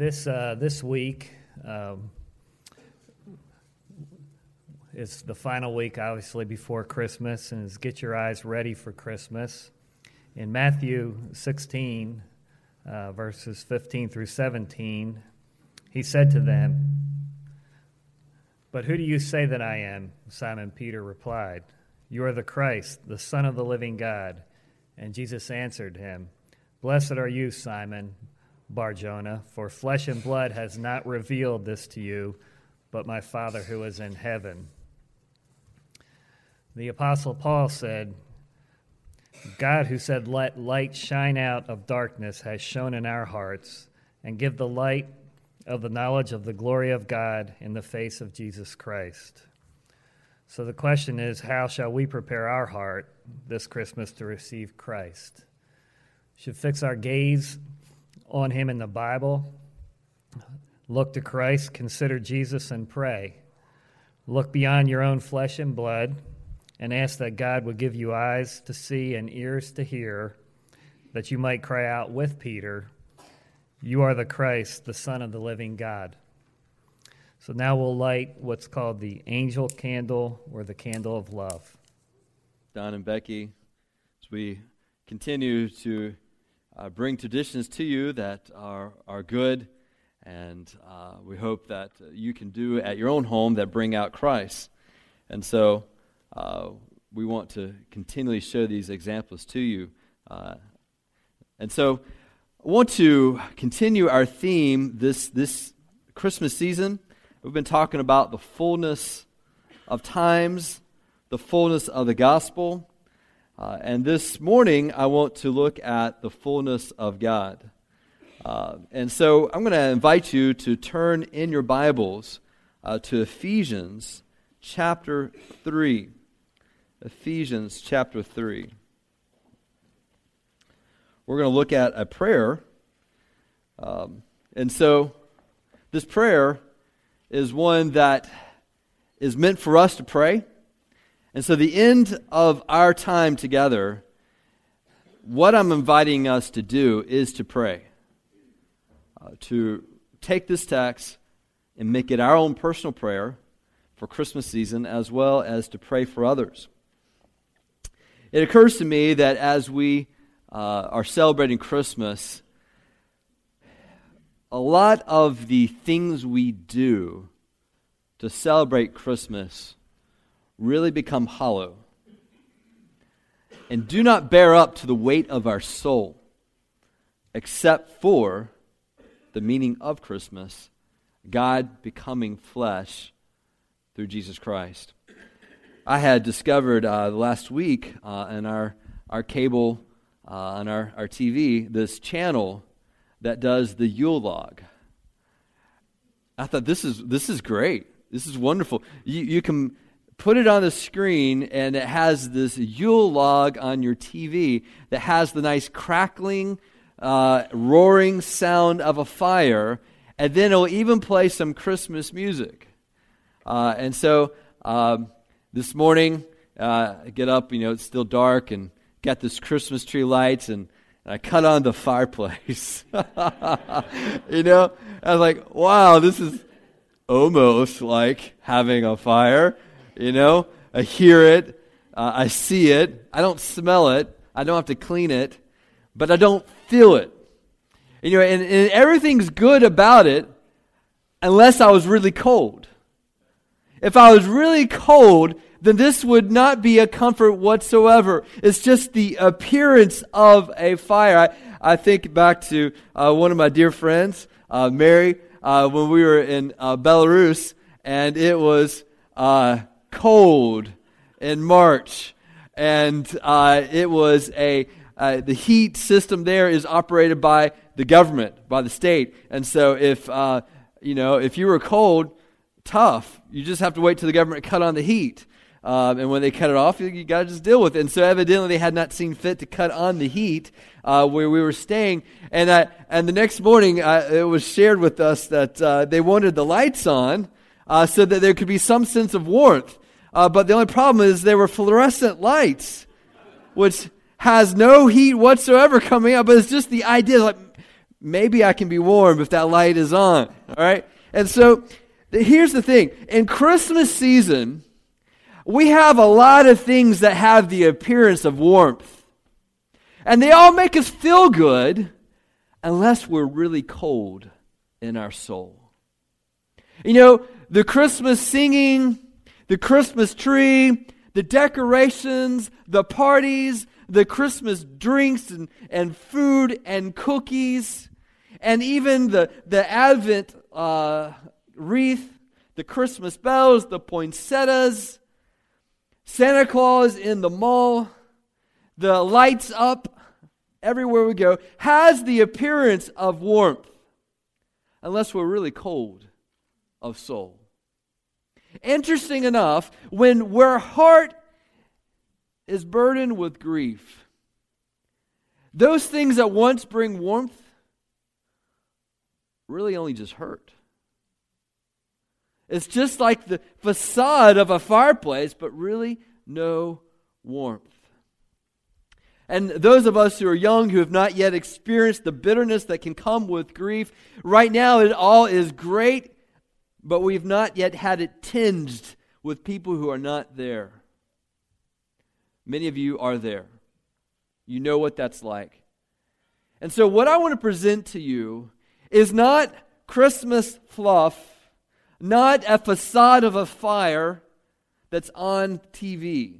This uh, this week um, is the final week, obviously, before Christmas, and is get your eyes ready for Christmas. In Matthew 16, uh, verses 15 through 17, he said to them, But who do you say that I am? Simon Peter replied, You are the Christ, the Son of the living God. And Jesus answered him, Blessed are you, Simon Barjona, for flesh and blood has not revealed this to you, but my Father who is in heaven. The Apostle Paul said, God, who said, Let light shine out of darkness, has shone in our hearts and give the light of the knowledge of the glory of God in the face of Jesus Christ. So the question is, how shall we prepare our heart this Christmas to receive Christ? Should fix our gaze on him in the Bible. Look to Christ, consider Jesus, and pray. Look beyond your own flesh and blood and ask that God would give you eyes to see and ears to hear, that you might cry out with Peter, You are the Christ, the Son of the living God. So now we'll light what's called the angel candle or the candle of love. Don and Becky, as we continue to uh, bring traditions to you that are, are good, and uh, we hope that you can do at your own home that bring out Christ. And so uh, we want to continually show these examples to you. Uh, and so I want to continue our theme this, this Christmas season. We've been talking about the fullness of times, the fullness of the gospel. Uh, and this morning, I want to look at the fullness of God. Uh, and so I'm going to invite you to turn in your Bibles uh, to Ephesians chapter 3. Ephesians chapter 3. We're going to look at a prayer. Um, and so this prayer is one that is meant for us to pray. And so, the end of our time together, what I'm inviting us to do is to pray, uh, to take this text and make it our own personal prayer for Christmas season, as well as to pray for others. It occurs to me that as we uh, are celebrating Christmas, a lot of the things we do to celebrate Christmas really become hollow and do not bear up to the weight of our soul, except for the meaning of Christmas God becoming flesh through Jesus Christ. I had discovered uh, last week uh, in our, our cable, uh, on our, our TV, this channel that does the Yule log. I thought this is, this is great. This is wonderful. You, you can put it on the screen, and it has this Yule log on your TV that has the nice crackling, uh, roaring sound of a fire, and then it'll even play some Christmas music. Uh, and so um, this morning, uh, I get up, you know, it's still dark, and got this Christmas tree lights, and, and I cut on the fireplace. you know, I was like, wow, this is almost like having a fire. You know, I hear it, uh, I see it, I don't smell it, I don't have to clean it, but I don't feel it. You know, and, and everything's good about it unless I was really cold. If I was really cold, then this would not be a comfort whatsoever. It's just the appearance of a fire. I, I think back to uh, one of my dear friends, uh, Mary, uh, when we were in uh, Belarus, and it was uh, cold in March, and uh, it was a uh, the heat system there is operated by the government, by the state, and so if uh, you know if you were cold, tough, you just have to wait till the government cut on the heat. Um, and when they cut it off, you, you got to just deal with it. And so, evidently, they had not seen fit to cut on the heat uh, where we were staying. And uh, and the next morning, uh, it was shared with us that uh, they wanted the lights on uh, so that there could be some sense of warmth. Uh, but the only problem is they were fluorescent lights, which has no heat whatsoever coming out. But it's just the idea, like maybe I can be warm if that light is on. All right? And so here's the thing in Christmas season, we have a lot of things that have the appearance of warmth. And they all make us feel good unless we're really cold in our soul. You know, the Christmas singing, the Christmas tree, the decorations, the parties, the Christmas drinks and, and food and cookies, and even the, the Advent uh, wreath, the Christmas bells, the poinsettias, Santa Claus in the mall, the lights up everywhere we go, has the appearance of warmth, unless we're really cold of soul. Interesting enough, when where heart is burdened with grief, those things that once bring warmth really only just hurt. It's just like the facade of a fireplace, but really no warmth. And those of us who are young, who have not yet experienced the bitterness that can come with grief, right now it all is great, but we've not yet had it tinged with people who are not there. Many of you are there. You know what that's like. And so, what I want to present to you is not Christmas fluff not a facade of a fire that's on TV.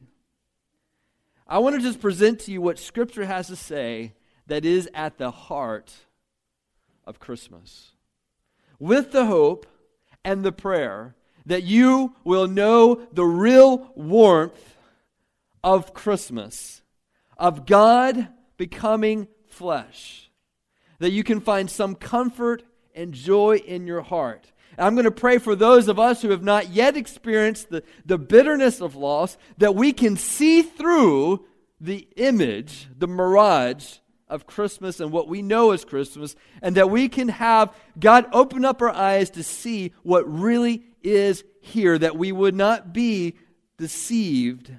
I want to just present to you what Scripture has to say that is at the heart of Christmas. With the hope and the prayer that you will know the real warmth of Christmas, of God becoming flesh, that you can find some comfort and joy in your heart. I'm going to pray for those of us who have not yet experienced the, the bitterness of loss that we can see through the image, the mirage of Christmas and what we know as Christmas, and that we can have God open up our eyes to see what really is here, that we would not be deceived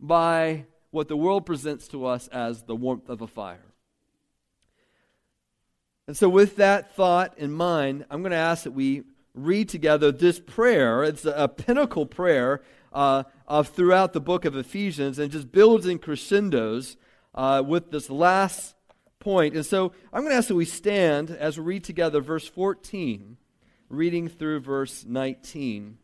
by what the world presents to us as the warmth of a fire. And so, with that thought in mind, I'm going to ask that we read together this prayer. It's a, pinnacle prayer uh, of throughout the book of Ephesians and just builds in crescendos uh, with this last point. And so, I'm going to ask that we stand as we read together verse 14, reading through verse 19.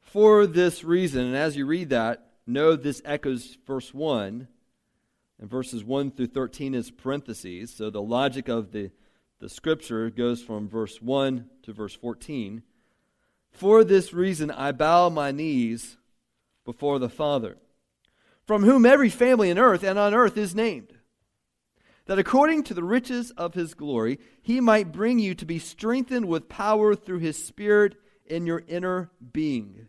For this reason, and as you read that, know this echoes verse 1, and verses 1 through 13 is parentheses. So the logic of the, the scripture goes from verse 1 to verse 14. For this reason, I bow my knees before the Father, from whom every family in earth and on earth is named, that according to the riches of his glory, he might bring you to be strengthened with power through his Spirit in your inner being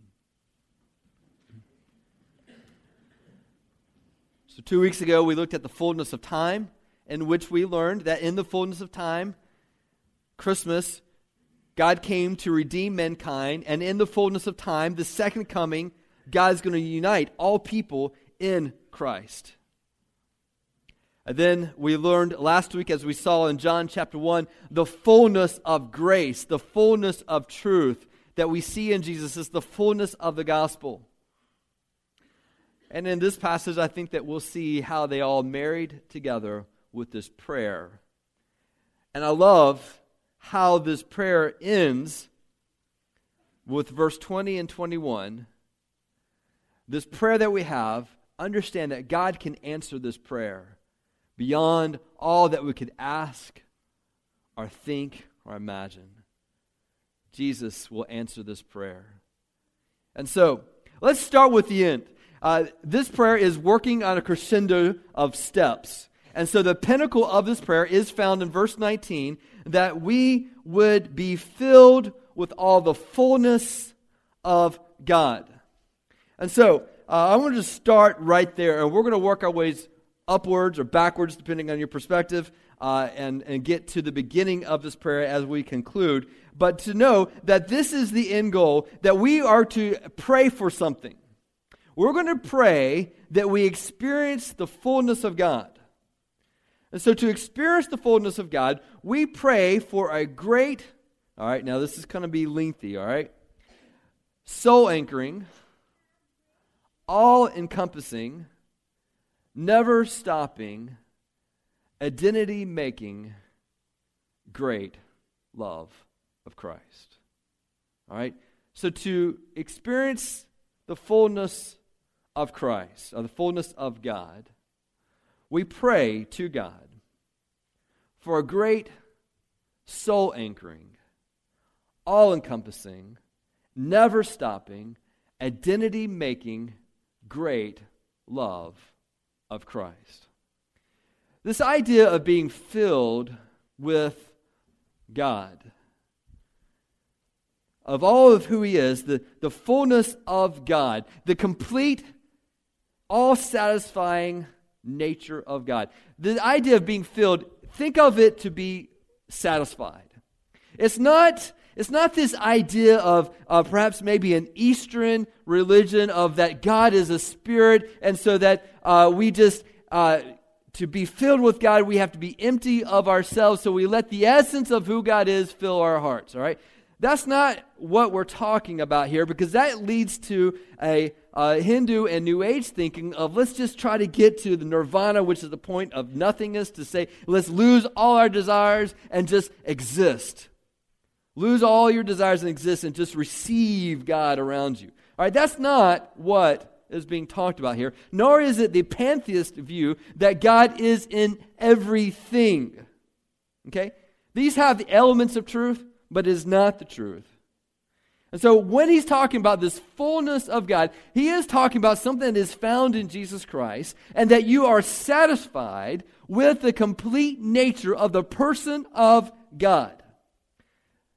So, two weeks ago, we looked at the fullness of time, in which we learned that in the fullness of time, Christmas, God came to redeem mankind, and in the fullness of time, the second coming, God is going to unite all people in Christ. And then we learned last week, as we saw in John chapter 1, the fullness of grace, the fullness of truth that we see in Jesus is the fullness of the gospel. And in this passage, I think that we'll see how they all married together with this prayer. And I love how this prayer ends with verse 20 and 21. This prayer that we have, understand that God can answer this prayer beyond all that we could ask or think or imagine. Jesus will answer this prayer. And so, let's start with the end. Uh, this prayer is working on a crescendo of steps. And so the pinnacle of this prayer is found in verse 19 that we would be filled with all the fullness of God. And so uh, I want to just start right there, and we're going to work our ways upwards or backwards, depending on your perspective, uh, and, and get to the beginning of this prayer as we conclude. But to know that this is the end goal, that we are to pray for something. We're going to pray that we experience the fullness of God. And so, to experience the fullness of God, we pray for a great, all right, now this is going to be lengthy, all right? Soul anchoring, all encompassing, never stopping, identity making, great love of Christ. All right? So, to experience the fullness of Christ, or the fullness of God, we pray to God for a great soul anchoring, all encompassing, never stopping, identity making, great love of Christ. This idea of being filled with God, of all of who He is, the, the fullness of God, the complete, all satisfying nature of God. The idea of being filled, think of it to be satisfied. It's not, it's not this idea of uh, perhaps maybe an Eastern religion of that God is a spirit, and so that uh, we just, uh, to be filled with God, we have to be empty of ourselves, so we let the essence of who God is fill our hearts, all right? That's not what we're talking about here because that leads to a uh, Hindu and New Age thinking of let's just try to get to the nirvana, which is the point of nothingness, to say let's lose all our desires and just exist. Lose all your desires and exist and just receive God around you. All right, that's not what is being talked about here, nor is it the pantheist view that God is in everything. Okay? These have the elements of truth, but is not the truth. And so when he's talking about this fullness of God, he is talking about something that is found in Jesus Christ and that you are satisfied with the complete nature of the person of God.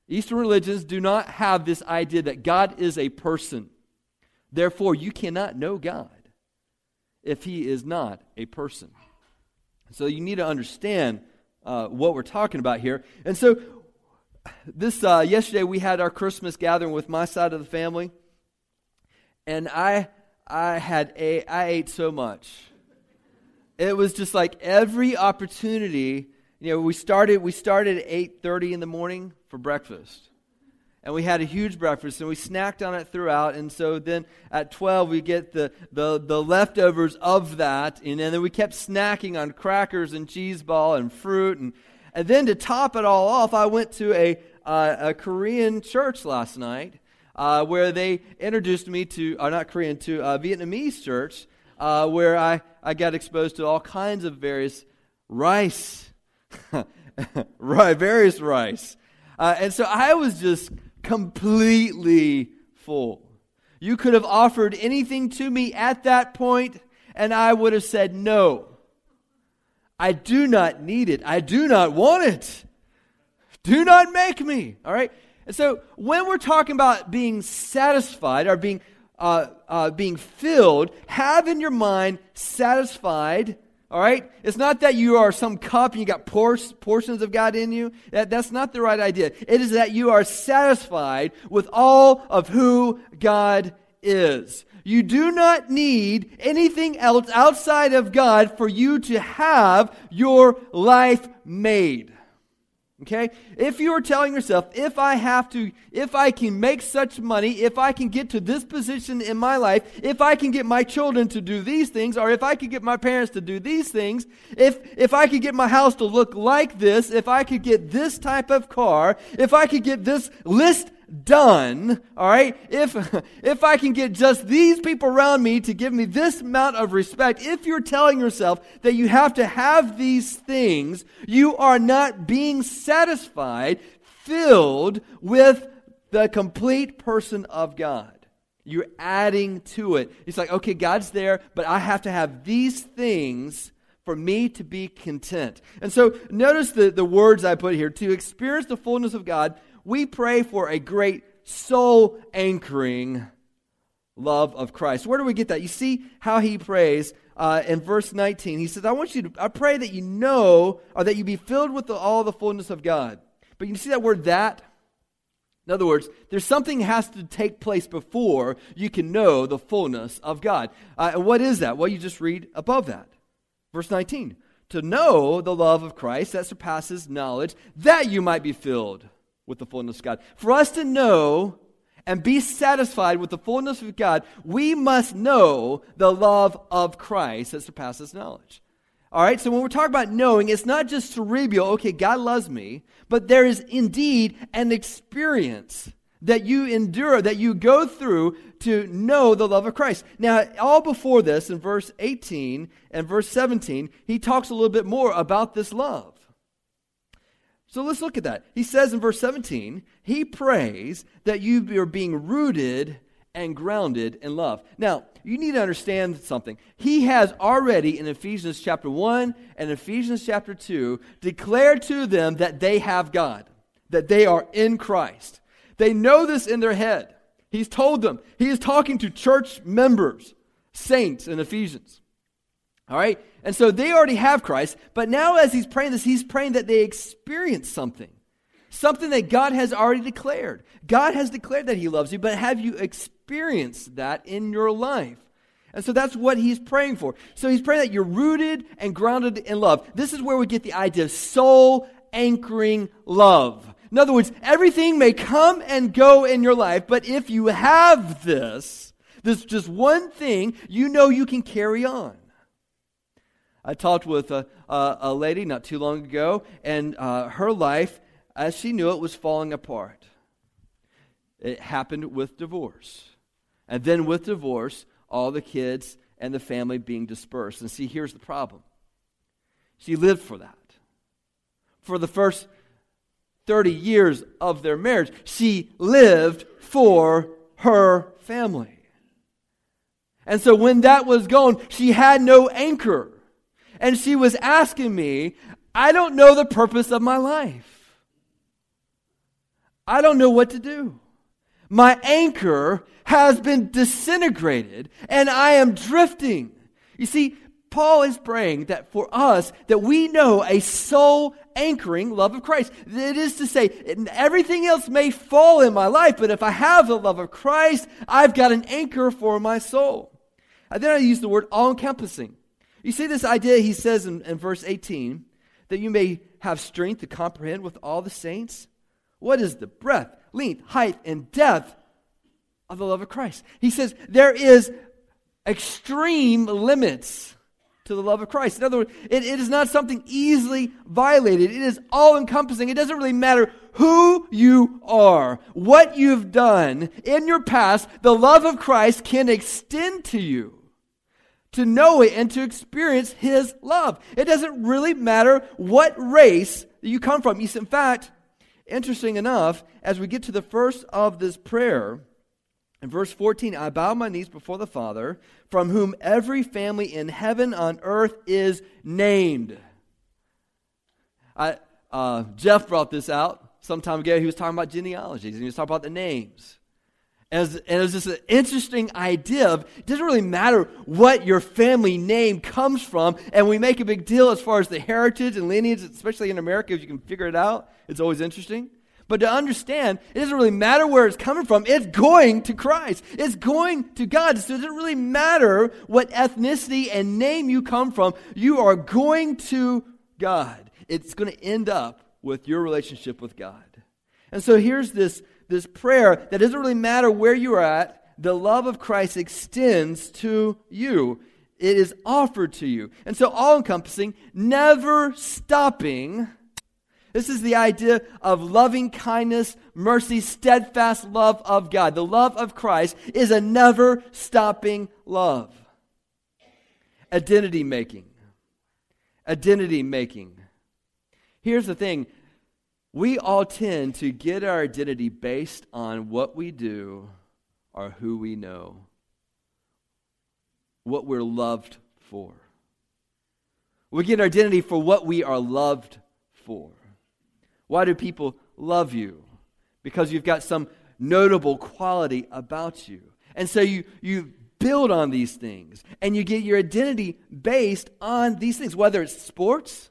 Eastern religions do not have this idea that God is a person. Therefore, you cannot know God if he is not a person. So you need to understand uh, what we're talking about here. And so this uh, yesterday we had our Christmas gathering with my side of the family, and I I had a I ate so much. It was just like every opportunity. You know, we started we started at eight thirty in the morning for breakfast, and we had a huge breakfast, and we snacked on it throughout. And so then at twelve we get the the the leftovers of that, and then we kept snacking on crackers and cheese ball and fruit and and then to top it all off, I went to a, uh, a Korean church last night uh, where they introduced me to, or not Korean, to a Vietnamese church uh, where I, I got exposed to all kinds of various rice, right, various rice. Uh, and so I was just completely full. You could have offered anything to me at that point, and I would have said no. I do not need it. I do not want it. Do not make me. All right? And so when we're talking about being satisfied or being, uh, uh, being filled, have in your mind satisfied. All right? It's not that you are some cup and you got por- portions of God in you. That, that's not the right idea. It is that you are satisfied with all of who God is. You do not need anything else outside of God for you to have your life made. Okay? If you are telling yourself, if I have to, if I can make such money, if I can get to this position in my life, if I can get my children to do these things, or if I could get my parents to do these things, if, if I could get my house to look like this, if I could get this type of car, if I could get this list done, all right, if, if I can get just these people around me to give me this amount of respect, if you're telling yourself that you have to have these things, you are not being satisfied, filled with the complete person of God. You're adding to it. It's like, okay, God's there, but I have to have these things for me to be content. And so notice the, the words I put here. To experience the fullness of God, we pray for a great soul anchoring love of Christ. Where do we get that? You see how he prays uh, in verse 19. He says, I want you to, I pray that you know, or that you be filled with the, all the fullness of God. But you see that word that? In other words, there's something has to take place before you can know the fullness of God. Uh, what is that? Well, you just read above that. Verse 19. To know the love of Christ that surpasses knowledge, that you might be filled with the fullness of God. For us to know and be satisfied with the fullness of God, we must know the love of Christ that surpasses knowledge. All right, so when we're talking about knowing, it's not just cerebral, okay, God loves me, but there is indeed an experience that you endure, that you go through to know the love of Christ. Now, all before this, in verse 18 and verse 17, he talks a little bit more about this love. So let's look at that. He says in verse 17, he prays that you are being rooted and grounded in love. Now, you need to understand something. He has already in Ephesians chapter 1 and Ephesians chapter 2 declared to them that they have God, that they are in Christ. They know this in their head. He's told them. He is talking to church members, saints in Ephesians. All right? And so they already have Christ, but now as he's praying this, he's praying that they experience something. Something that God has already declared. God has declared that he loves you, but have you experienced that in your life? And so that's what he's praying for. So he's praying that you're rooted and grounded in love. This is where we get the idea of soul anchoring love. In other words, everything may come and go in your life, but if you have this, this just one thing, you know you can carry on. I talked with a, a, a lady not too long ago, and uh, her life, as she knew it, was falling apart. It happened with divorce. And then with divorce, all the kids and the family being dispersed. And see, here's the problem she lived for that. For the first 30 years of their marriage, she lived for her family. And so when that was gone, she had no anchor and she was asking me, I don't know the purpose of my life. I don't know what to do. My anchor has been disintegrated and I am drifting. You see, Paul is praying that for us that we know a soul anchoring love of Christ. It is to say, everything else may fall in my life, but if I have the love of Christ, I've got an anchor for my soul. And then I use the word all encompassing. You see this idea he says in, in verse 18 that you may have strength to comprehend with all the saints? What is the breadth, length, height, and depth of the love of Christ? He says there is extreme limits to the love of Christ. In other words, it, it is not something easily violated. It is all encompassing. It doesn't really matter who you are, what you've done in your past, the love of Christ can extend to you to know it and to experience His love. It doesn't really matter what race you come from. In fact, interesting enough, as we get to the first of this prayer, in verse 14, I bow my knees before the Father, from whom every family in heaven on earth is named. I, uh, Jeff brought this out some time ago. He was talking about genealogies and he was talking about the names. And it was just an interesting idea of it doesn't really matter what your family name comes from, and we make a big deal as far as the heritage and lineage, especially in America, if you can figure it out. It's always interesting. But to understand, it doesn't really matter where it's coming from. It's going to Christ. It's going to God. So it doesn't really matter what ethnicity and name you come from. You are going to God. It's going to end up with your relationship with God. And so here's this this prayer that doesn't really matter where you're at, the love of Christ extends to you. It is offered to you. And so, all encompassing, never stopping. This is the idea of loving kindness, mercy, steadfast love of God. The love of Christ is a never stopping love. Identity making. Identity making. Here's the thing we all tend to get our identity based on what we do or who we know, what we're loved for. We get our identity for what we are loved for. Why do people love you? Because you've got some notable quality about you. And so you, you build on these things and you get your identity based on these things, whether it's sports,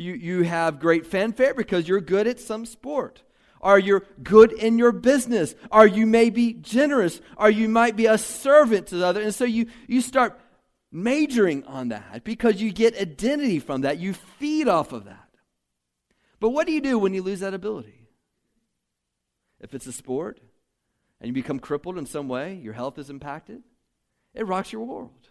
you, you have great fanfare because you're good at some sport. Are you good in your business? Are you maybe generous? Are you might be a servant to the other? And so you, you start majoring on that because you get identity from that. You feed off of that. But what do you do when you lose that ability? If it's a sport and you become crippled in some way, your health is impacted, it rocks your world.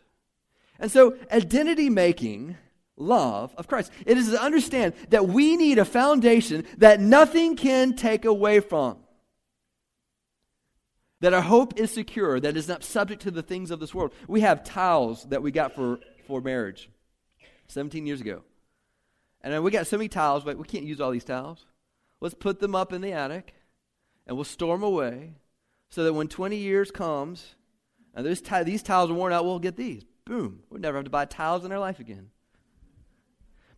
And so, identity making love of Christ. It is to understand that we need a foundation that nothing can take away from. That our hope is secure, that is not subject to the things of this world. We have towels that we got for, for marriage 17 years ago. And we got so many towels, but we can't use all these towels. Let's put them up in the attic and we'll store them away so that when 20 years comes and these towels are worn out, we'll get these. Boom. We'll never have to buy towels in our life again.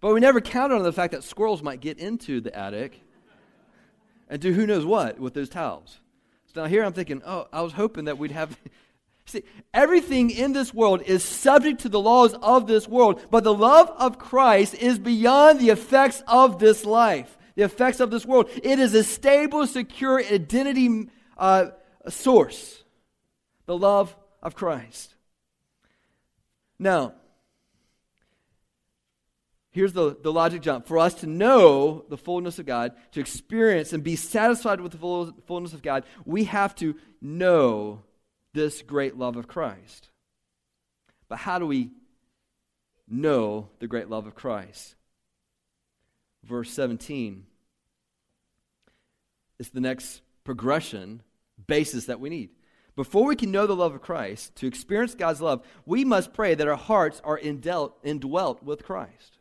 But we never counted on the fact that squirrels might get into the attic and do who knows what with those towels. So now here I'm thinking, oh, I was hoping that we'd have. See, everything in this world is subject to the laws of this world, but the love of Christ is beyond the effects of this life, the effects of this world. It is a stable, secure identity uh, source, the love of Christ. Now, here's the, the logic jump. For us to know the fullness of God, to experience and be satisfied with the full, fullness of God, we have to know this great love of Christ. But how do we know the great love of Christ? Verse 17 is the next progression, basis that we need. Before we can know the love of Christ, to experience God's love, we must pray that our hearts are indwelt, indwelt with Christ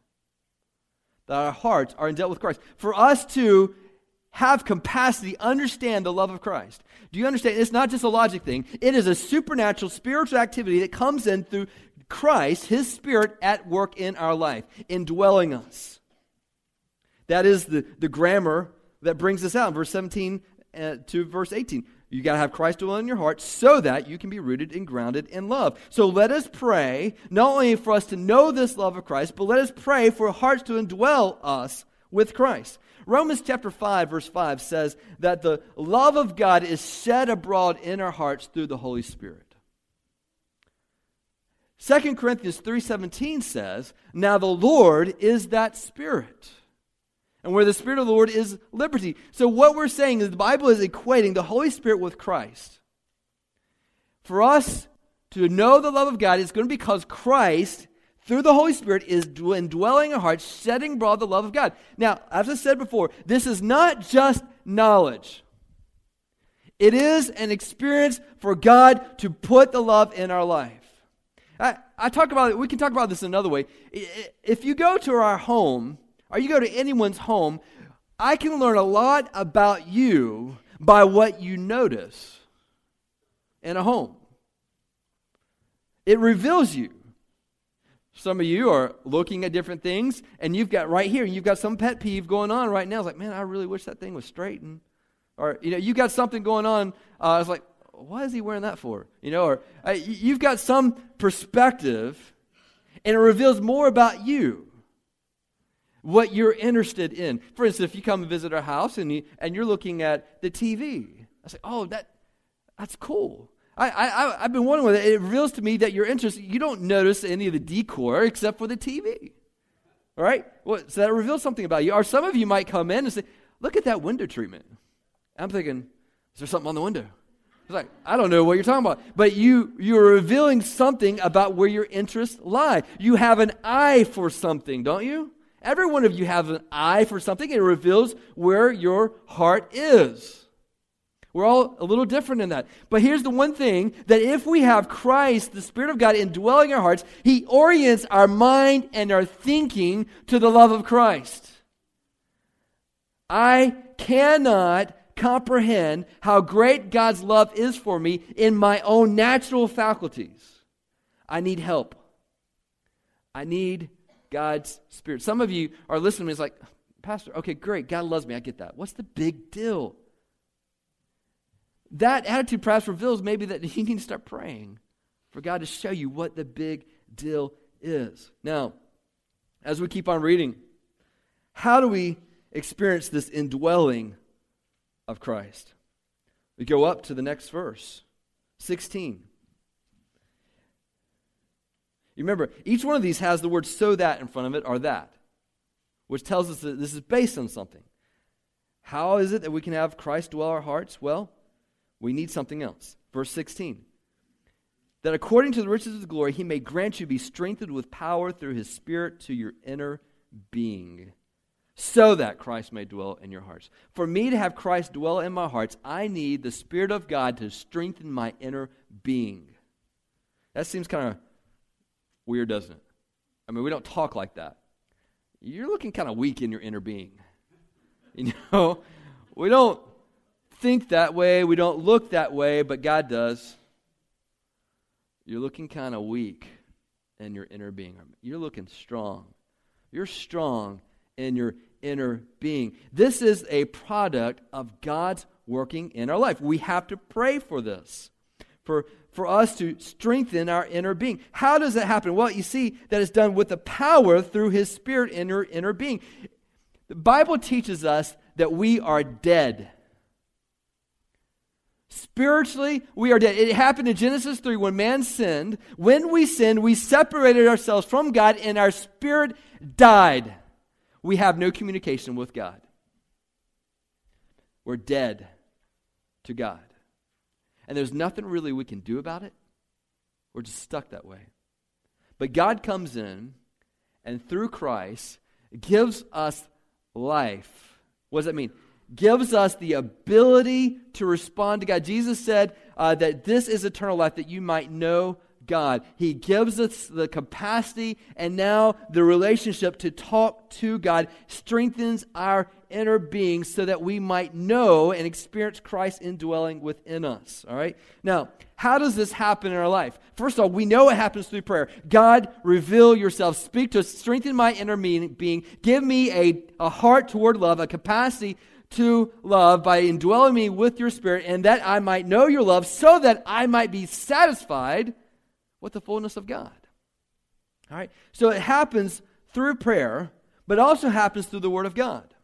that our hearts are indwelt with Christ. For us to have capacity, understand the love of Christ. Do you understand? It's not just a logic thing, it is a supernatural spiritual activity that comes in through Christ, His Spirit at work in our life, indwelling us. That is the, the grammar that brings us out in verse 17 uh, to verse 18. You got to have Christ dwell in your heart so that you can be rooted and grounded in love. So let us pray, not only for us to know this love of Christ, but let us pray for hearts to indwell us with Christ. Romans chapter 5 verse 5 says that the love of God is shed abroad in our hearts through the Holy Spirit. 2 Corinthians 3:17 says, "Now the Lord is that spirit." And where the Spirit of the Lord is liberty. So, what we're saying is the Bible is equating the Holy Spirit with Christ. For us to know the love of God, it's going to be because Christ, through the Holy Spirit, is indwelling our hearts, setting abroad the love of God. Now, as I said before, this is not just knowledge. It is an experience for God to put the love in our life. I, I talk about it, we can talk about this another way. If you go to our home, or you go to anyone's home, I can learn a lot about you by what you notice in a home. It reveals you. Some of you are looking at different things, and you've got right here, you've got some pet peeve going on right now. It's like, man, I really wish that thing was straightened. Or, you know, you got something going on. Uh, it's like, why is he wearing that for? You know, or uh, you've got some perspective, and it reveals more about you what you're interested in. For instance, if you come and visit our house and, you, and you're looking at the TV, I say, oh, that, that's cool. I, I, I've been wondering whether it reveals to me that you're interested. You don't notice any of the decor except for the TV. All right? Well, so that reveals something about you. Or some of you might come in and say, look at that window treatment. I'm thinking, is there something on the window? It's like, I don't know what you're talking about. But you, you're revealing something about where your interests lie. You have an eye for something, don't you? Every one of you have an eye for something. It reveals where your heart is. We're all a little different in that. But here's the one thing that if we have Christ, the Spirit of God, indwelling our hearts, He orients our mind and our thinking to the love of Christ. I cannot comprehend how great God's love is for me in my own natural faculties. I need help. I need God's Spirit. Some of you are listening to me, it's like, Pastor, okay, great. God loves me. I get that. What's the big deal? That attitude perhaps reveals maybe that you need to start praying for God to show you what the big deal is. Now, as we keep on reading, how do we experience this indwelling of Christ? We go up to the next verse, 16. You remember, each one of these has the word so that in front of it or that, which tells us that this is based on something. How is it that we can have Christ dwell our hearts? Well, we need something else. Verse 16 that according to the riches of the glory, he may grant you be strengthened with power through his Spirit to your inner being, so that Christ may dwell in your hearts. For me to have Christ dwell in my hearts, I need the Spirit of God to strengthen my inner being. That seems kind of weird, doesn't it? I mean, we don't talk like that. You're looking kind of weak in your inner being. You know, we don't think that way, we don't look that way, but God does. You're looking kind of weak in your inner being. You're looking strong. You're strong in your inner being. This is a product of God's working in our life. We have to pray for this, for, for us to strengthen our inner being. How does that happen? Well, you see that it's done with the power through His Spirit in our inner being. The Bible teaches us that we are dead Spiritually, we are dead. It happened in Genesis 3 when man sinned. When we sinned, we separated ourselves from God and our spirit died. We have no communication with God. We're dead to God. And there's nothing really we can do about it. We're just stuck that way. But God comes in and through Christ gives us life. What does that mean? gives us the ability to respond to God. Jesus said uh, that this is eternal life, that you might know God. He gives us the capacity and now the relationship to talk to God, strengthens our inner being so that we might know and experience Christ indwelling within us. All right? Now, how does this happen in our life? First of all, we know it happens through prayer. God, reveal yourself. Speak to us. Strengthen my inner being. Give me a, a heart toward love, a capacity to love by indwelling me with your spirit, and that I might know your love, so that I might be satisfied with the fullness of God. All right? So it happens through prayer, but also happens through the Word of God.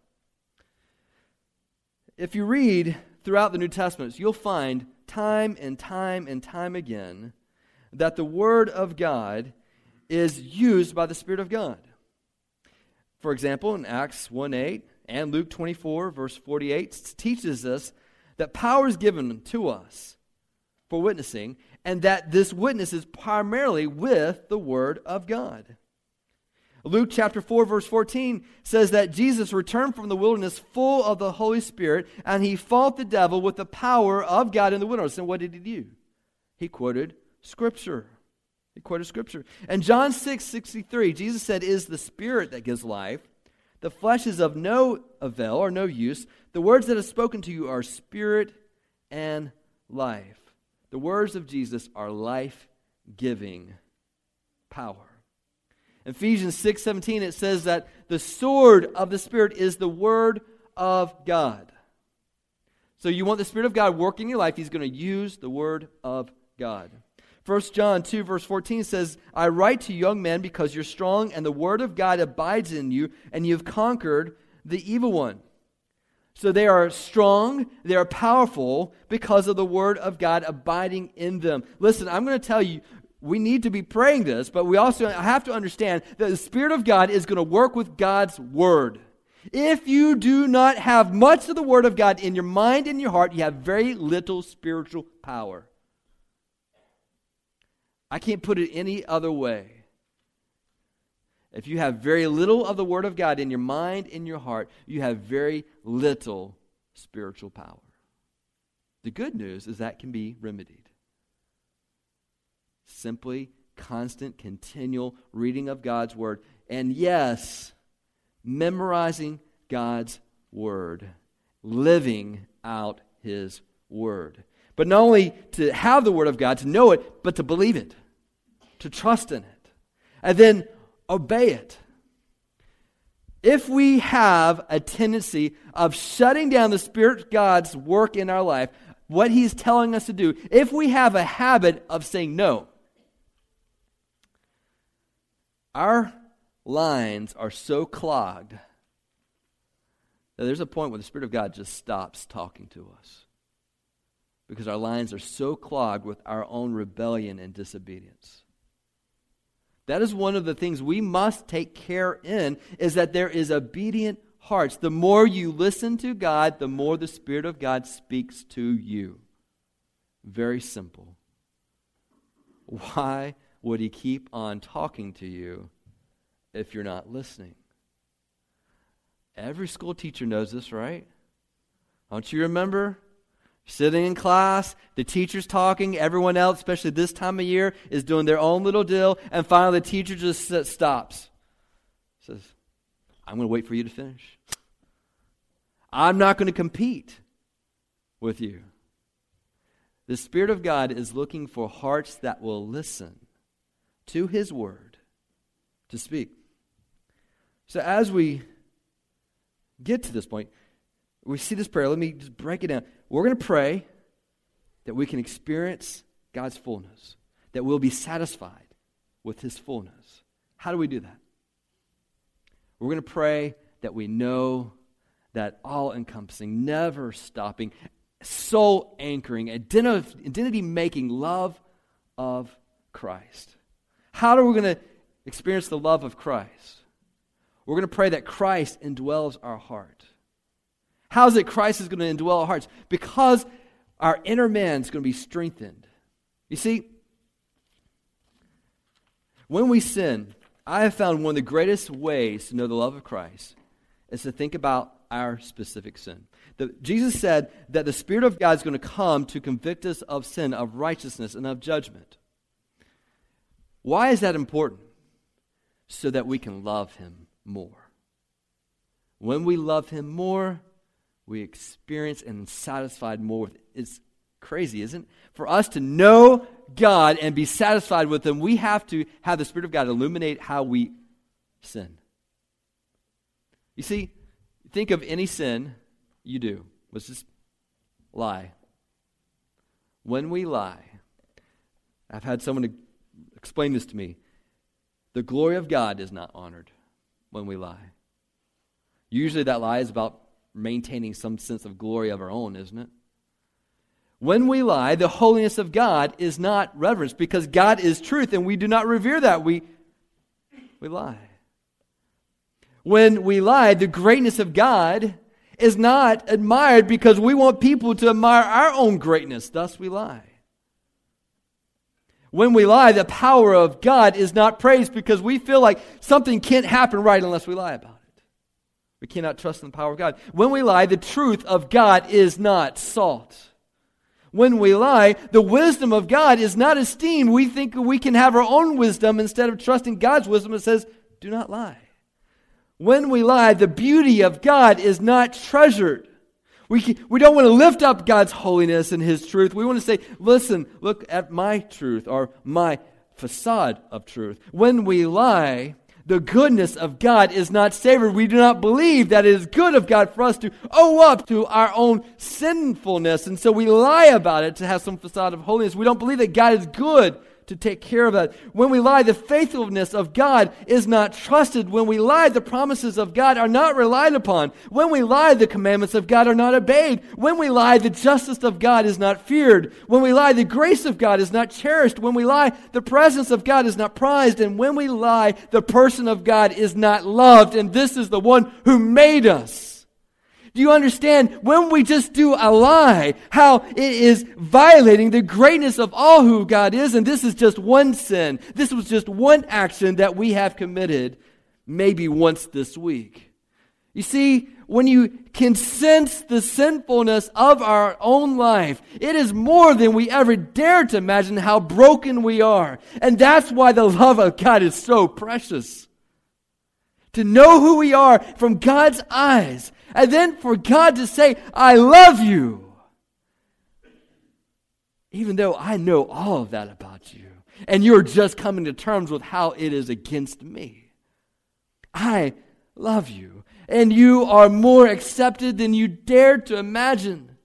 If you read throughout the New Testament, you'll find time and time and time again that the Word of God is used by the Spirit of God. For example, in Acts 1 8, and Luke 24, verse 48, teaches us that power is given to us for witnessing, and that this witness is primarily with the Word of God. Luke chapter 4, verse 14 says that Jesus returned from the wilderness full of the Holy Spirit, and he fought the devil with the power of God in the wilderness. And what did he do? He quoted Scripture. He quoted Scripture. And John 6, 63, Jesus said, Is the Spirit that gives life. The flesh is of no avail or no use. The words that are spoken to you are spirit and life. The words of Jesus are life giving power. Ephesians 6 17, it says that the sword of the Spirit is the word of God. So you want the Spirit of God working in your life, He's going to use the word of God. 1 John 2, verse 14 says, I write to young men because you're strong and the word of God abides in you, and you've conquered the evil one. So they are strong, they are powerful because of the word of God abiding in them. Listen, I'm going to tell you, we need to be praying this, but we also have to understand that the Spirit of God is going to work with God's word. If you do not have much of the word of God in your mind and your heart, you have very little spiritual power. I can't put it any other way. If you have very little of the Word of God in your mind, in your heart, you have very little spiritual power. The good news is that can be remedied. Simply, constant, continual reading of God's Word. And yes, memorizing God's Word, living out His Word. But not only to have the Word of God, to know it, but to believe it, to trust in it, and then obey it. If we have a tendency of shutting down the Spirit God's work in our life, what He's telling us to do, if we have a habit of saying no, our lines are so clogged that there's a point where the Spirit of God just stops talking to us because our lines are so clogged with our own rebellion and disobedience. That is one of the things we must take care in is that there is obedient hearts. The more you listen to God, the more the Spirit of God speaks to you. Very simple. Why would he keep on talking to you if you're not listening? Every school teacher knows this, right? Don't you remember? Sitting in class, the teacher's talking, everyone else, especially this time of year, is doing their own little deal, and finally the teacher just stops. Says, I'm going to wait for you to finish. I'm not going to compete with you. The Spirit of God is looking for hearts that will listen to His Word to speak. So as we get to this point, we see this prayer. Let me just break it down. We're going to pray that we can experience God's fullness, that we'll be satisfied with His fullness. How do we do that? We're going to pray that we know that all encompassing, never stopping, soul anchoring, identity making love of Christ. How are we going to experience the love of Christ? We're going to pray that Christ indwells our heart. How is it Christ is going to indwell our hearts? Because our inner man is going to be strengthened. You see, when we sin, I have found one of the greatest ways to know the love of Christ is to think about our specific sin. The, Jesus said that the Spirit of God is going to come to convict us of sin, of righteousness, and of judgment. Why is that important? So that we can love Him more. When we love Him more, we experience and satisfied more with It's crazy, isn't it? For us to know God and be satisfied with Him, we have to have the Spirit of God illuminate how we sin. You see, think of any sin you do. Let's just lie. When we lie, I've had someone explain this to me. The glory of God is not honored when we lie. Usually that lie is about maintaining some sense of glory of our own, isn't it? When we lie, the holiness of God is not reverenced because God is truth and we do not revere that. We, we lie. When we lie, the greatness of God is not admired because we want people to admire our own greatness. Thus, we lie. When we lie, the power of God is not praised because we feel like something can't happen right unless we lie about it. We cannot trust in the power of God. When we lie, the truth of God is not sought. When we lie, the wisdom of God is not esteemed. We think we can have our own wisdom instead of trusting God's wisdom. It says, do not lie. When we lie, the beauty of God is not treasured. We, we don't want to lift up God's holiness and His truth. We want to say, listen, look at my truth or my facade of truth. When we lie, the goodness of God is not savored. We do not believe that it is good of God for us to owe up to our own sinfulness. And so we lie about it to have some facade of holiness. We don't believe that God is good to take care of that. When we lie, the faithfulness of God is not trusted. When we lie, the promises of God are not relied upon. When we lie, the commandments of God are not obeyed. When we lie, the justice of God is not feared. When we lie, the grace of God is not cherished. When we lie, the presence of God is not prized. And when we lie, the person of God is not loved. And this is the one who made us. Do you understand when we just do a lie, how it is violating the greatness of all who God is? And this is just one sin. This was just one action that we have committed maybe once this week. You see, when you can sense the sinfulness of our own life, it is more than we ever dare to imagine how broken we are. And that's why the love of God is so precious. To know who we are from God's eyes and then for God to say, I love you. even though I know all of that about you, and you're just coming to terms with how it is against me. I love you, and you are more accepted than you dared to imagine.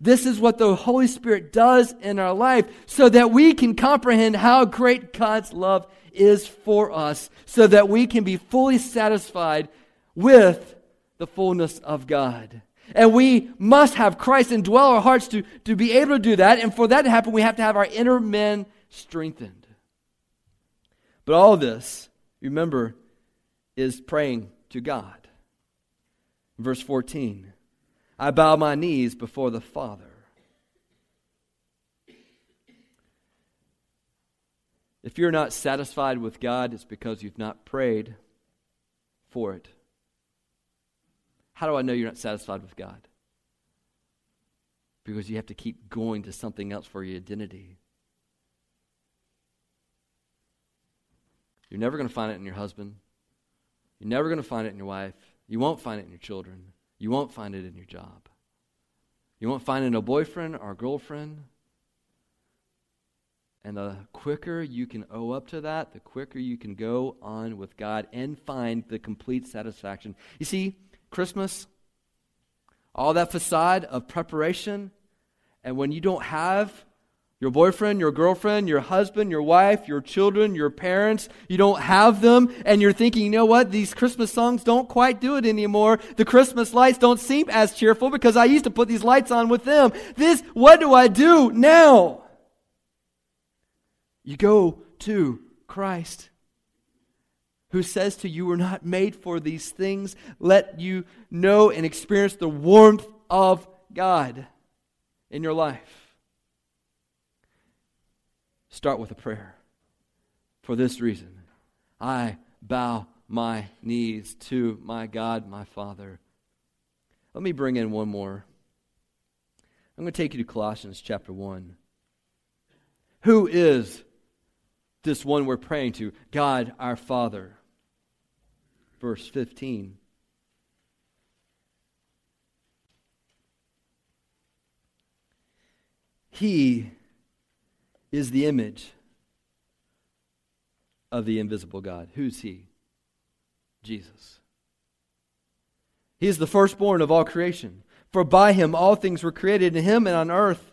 This is what the Holy Spirit does in our life so that we can comprehend how great God's love is for us, so that we can be fully satisfied with the fullness of God. And we must have Christ indwell our hearts to, to be able to do that. And for that to happen, we have to have our inner man strengthened. But all this, remember, is praying to God. Verse 14 I bow my knees before the Father. If you're not satisfied with God, it's because you've not prayed for it. How do I know you're not satisfied with God? Because you have to keep going to something else for your identity. You're never going to find it in your husband. You're never going to find it in your wife. You won't find it in your children. You won't find it in your job. You won't find it in a boyfriend or a girlfriend. And the quicker you can owe up to that, the quicker you can go on with God and find the complete satisfaction. You see, Christmas, all that facade of preparation, and when you don't have your boyfriend, your girlfriend, your husband, your wife, your children, your parents, you don't have them, and you're thinking, you know what, these Christmas songs don't quite do it anymore. The Christmas lights don't seem as cheerful because I used to put these lights on with them. This, what do I do now? You go to Christ who says to you, We're not made for these things, let you know and experience the warmth of God in your life. Start with a prayer. For this reason, I bow my knees to my God, my Father. Let me bring in one more. I'm going to take you to Colossians chapter 1. Who is this one we're praying to? God our Father verse 15. He is the image of the invisible God. Who's He? Jesus. He is the firstborn of all creation. For by him all things were created, in him and on earth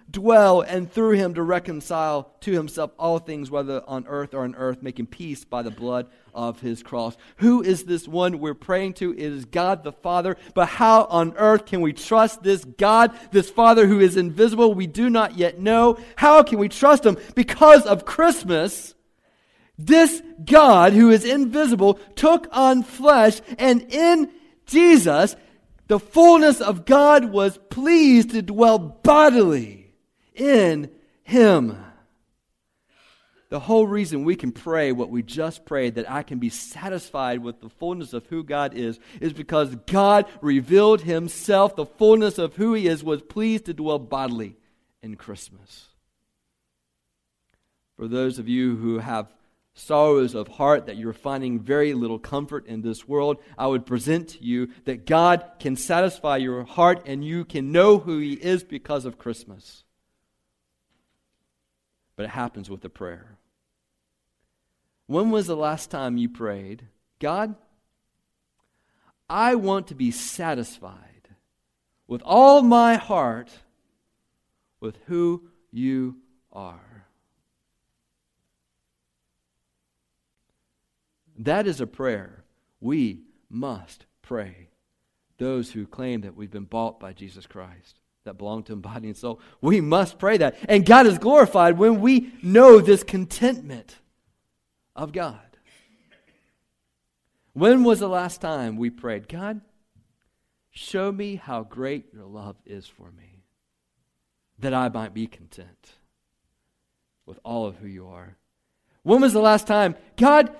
dwell, and through him to reconcile to himself all things, whether on earth or on earth, making peace by the blood of his cross. Who is this one we're praying to? It is God the Father. But how on earth can we trust this God, this Father who is invisible, we do not yet know? How can we trust him? Because of Christmas. This God who is invisible took on flesh, and in Jesus, the fullness of God was pleased to dwell bodily in him. The whole reason we can pray what we just prayed, that I can be satisfied with the fullness of who God is, is because God revealed Himself, the fullness of who He is, was pleased to dwell bodily in Christmas. For those of you who have sorrows of heart, that you're finding very little comfort in this world, I would present to you that God can satisfy your heart and you can know who He is because of Christmas. But it happens with a prayer. When was the last time you prayed, God, I want to be satisfied with all my heart with who you are? That is a prayer we must pray. Those who claim that we've been bought by Jesus Christ, that belong to him body and soul, we must pray that. And God is glorified when we know this contentment of God. When was the last time we prayed, God, show me how great your love is for me, that I might be content with all of who you are? When was the last time, God,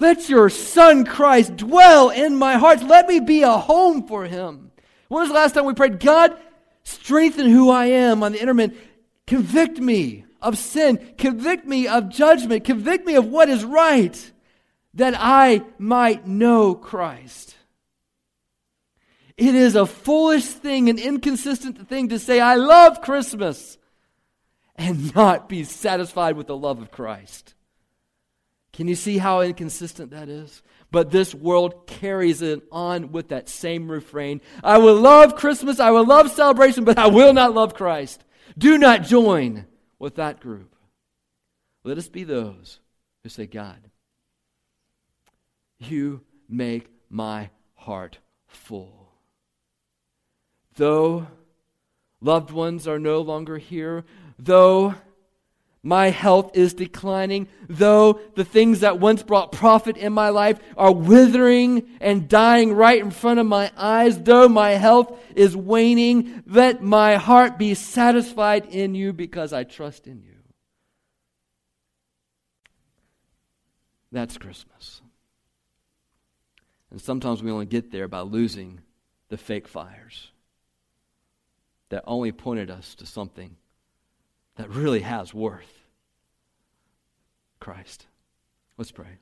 Let your Son Christ dwell in my heart. Let me be a home for him. When was the last time we prayed, God, strengthen who I am on the inner man? Convict me of sin. Convict me of judgment. Convict me of what is right that I might know Christ. It is a foolish thing, an inconsistent thing to say, I love Christmas and not be satisfied with the love of Christ. Can you see how inconsistent that is? But this world carries it on with that same refrain I will love Christmas, I will love celebration, but I will not love Christ. Do not join with that group. Let us be those who say, God, you make my heart full. Though loved ones are no longer here, though my health is declining, though the things that once brought profit in my life are withering and dying right in front of my eyes, though my health is waning, let my heart be satisfied in you because I trust in you. That's Christmas. And sometimes we only get there by losing the fake fires that only pointed us to something that really has worth Christ. Let's pray.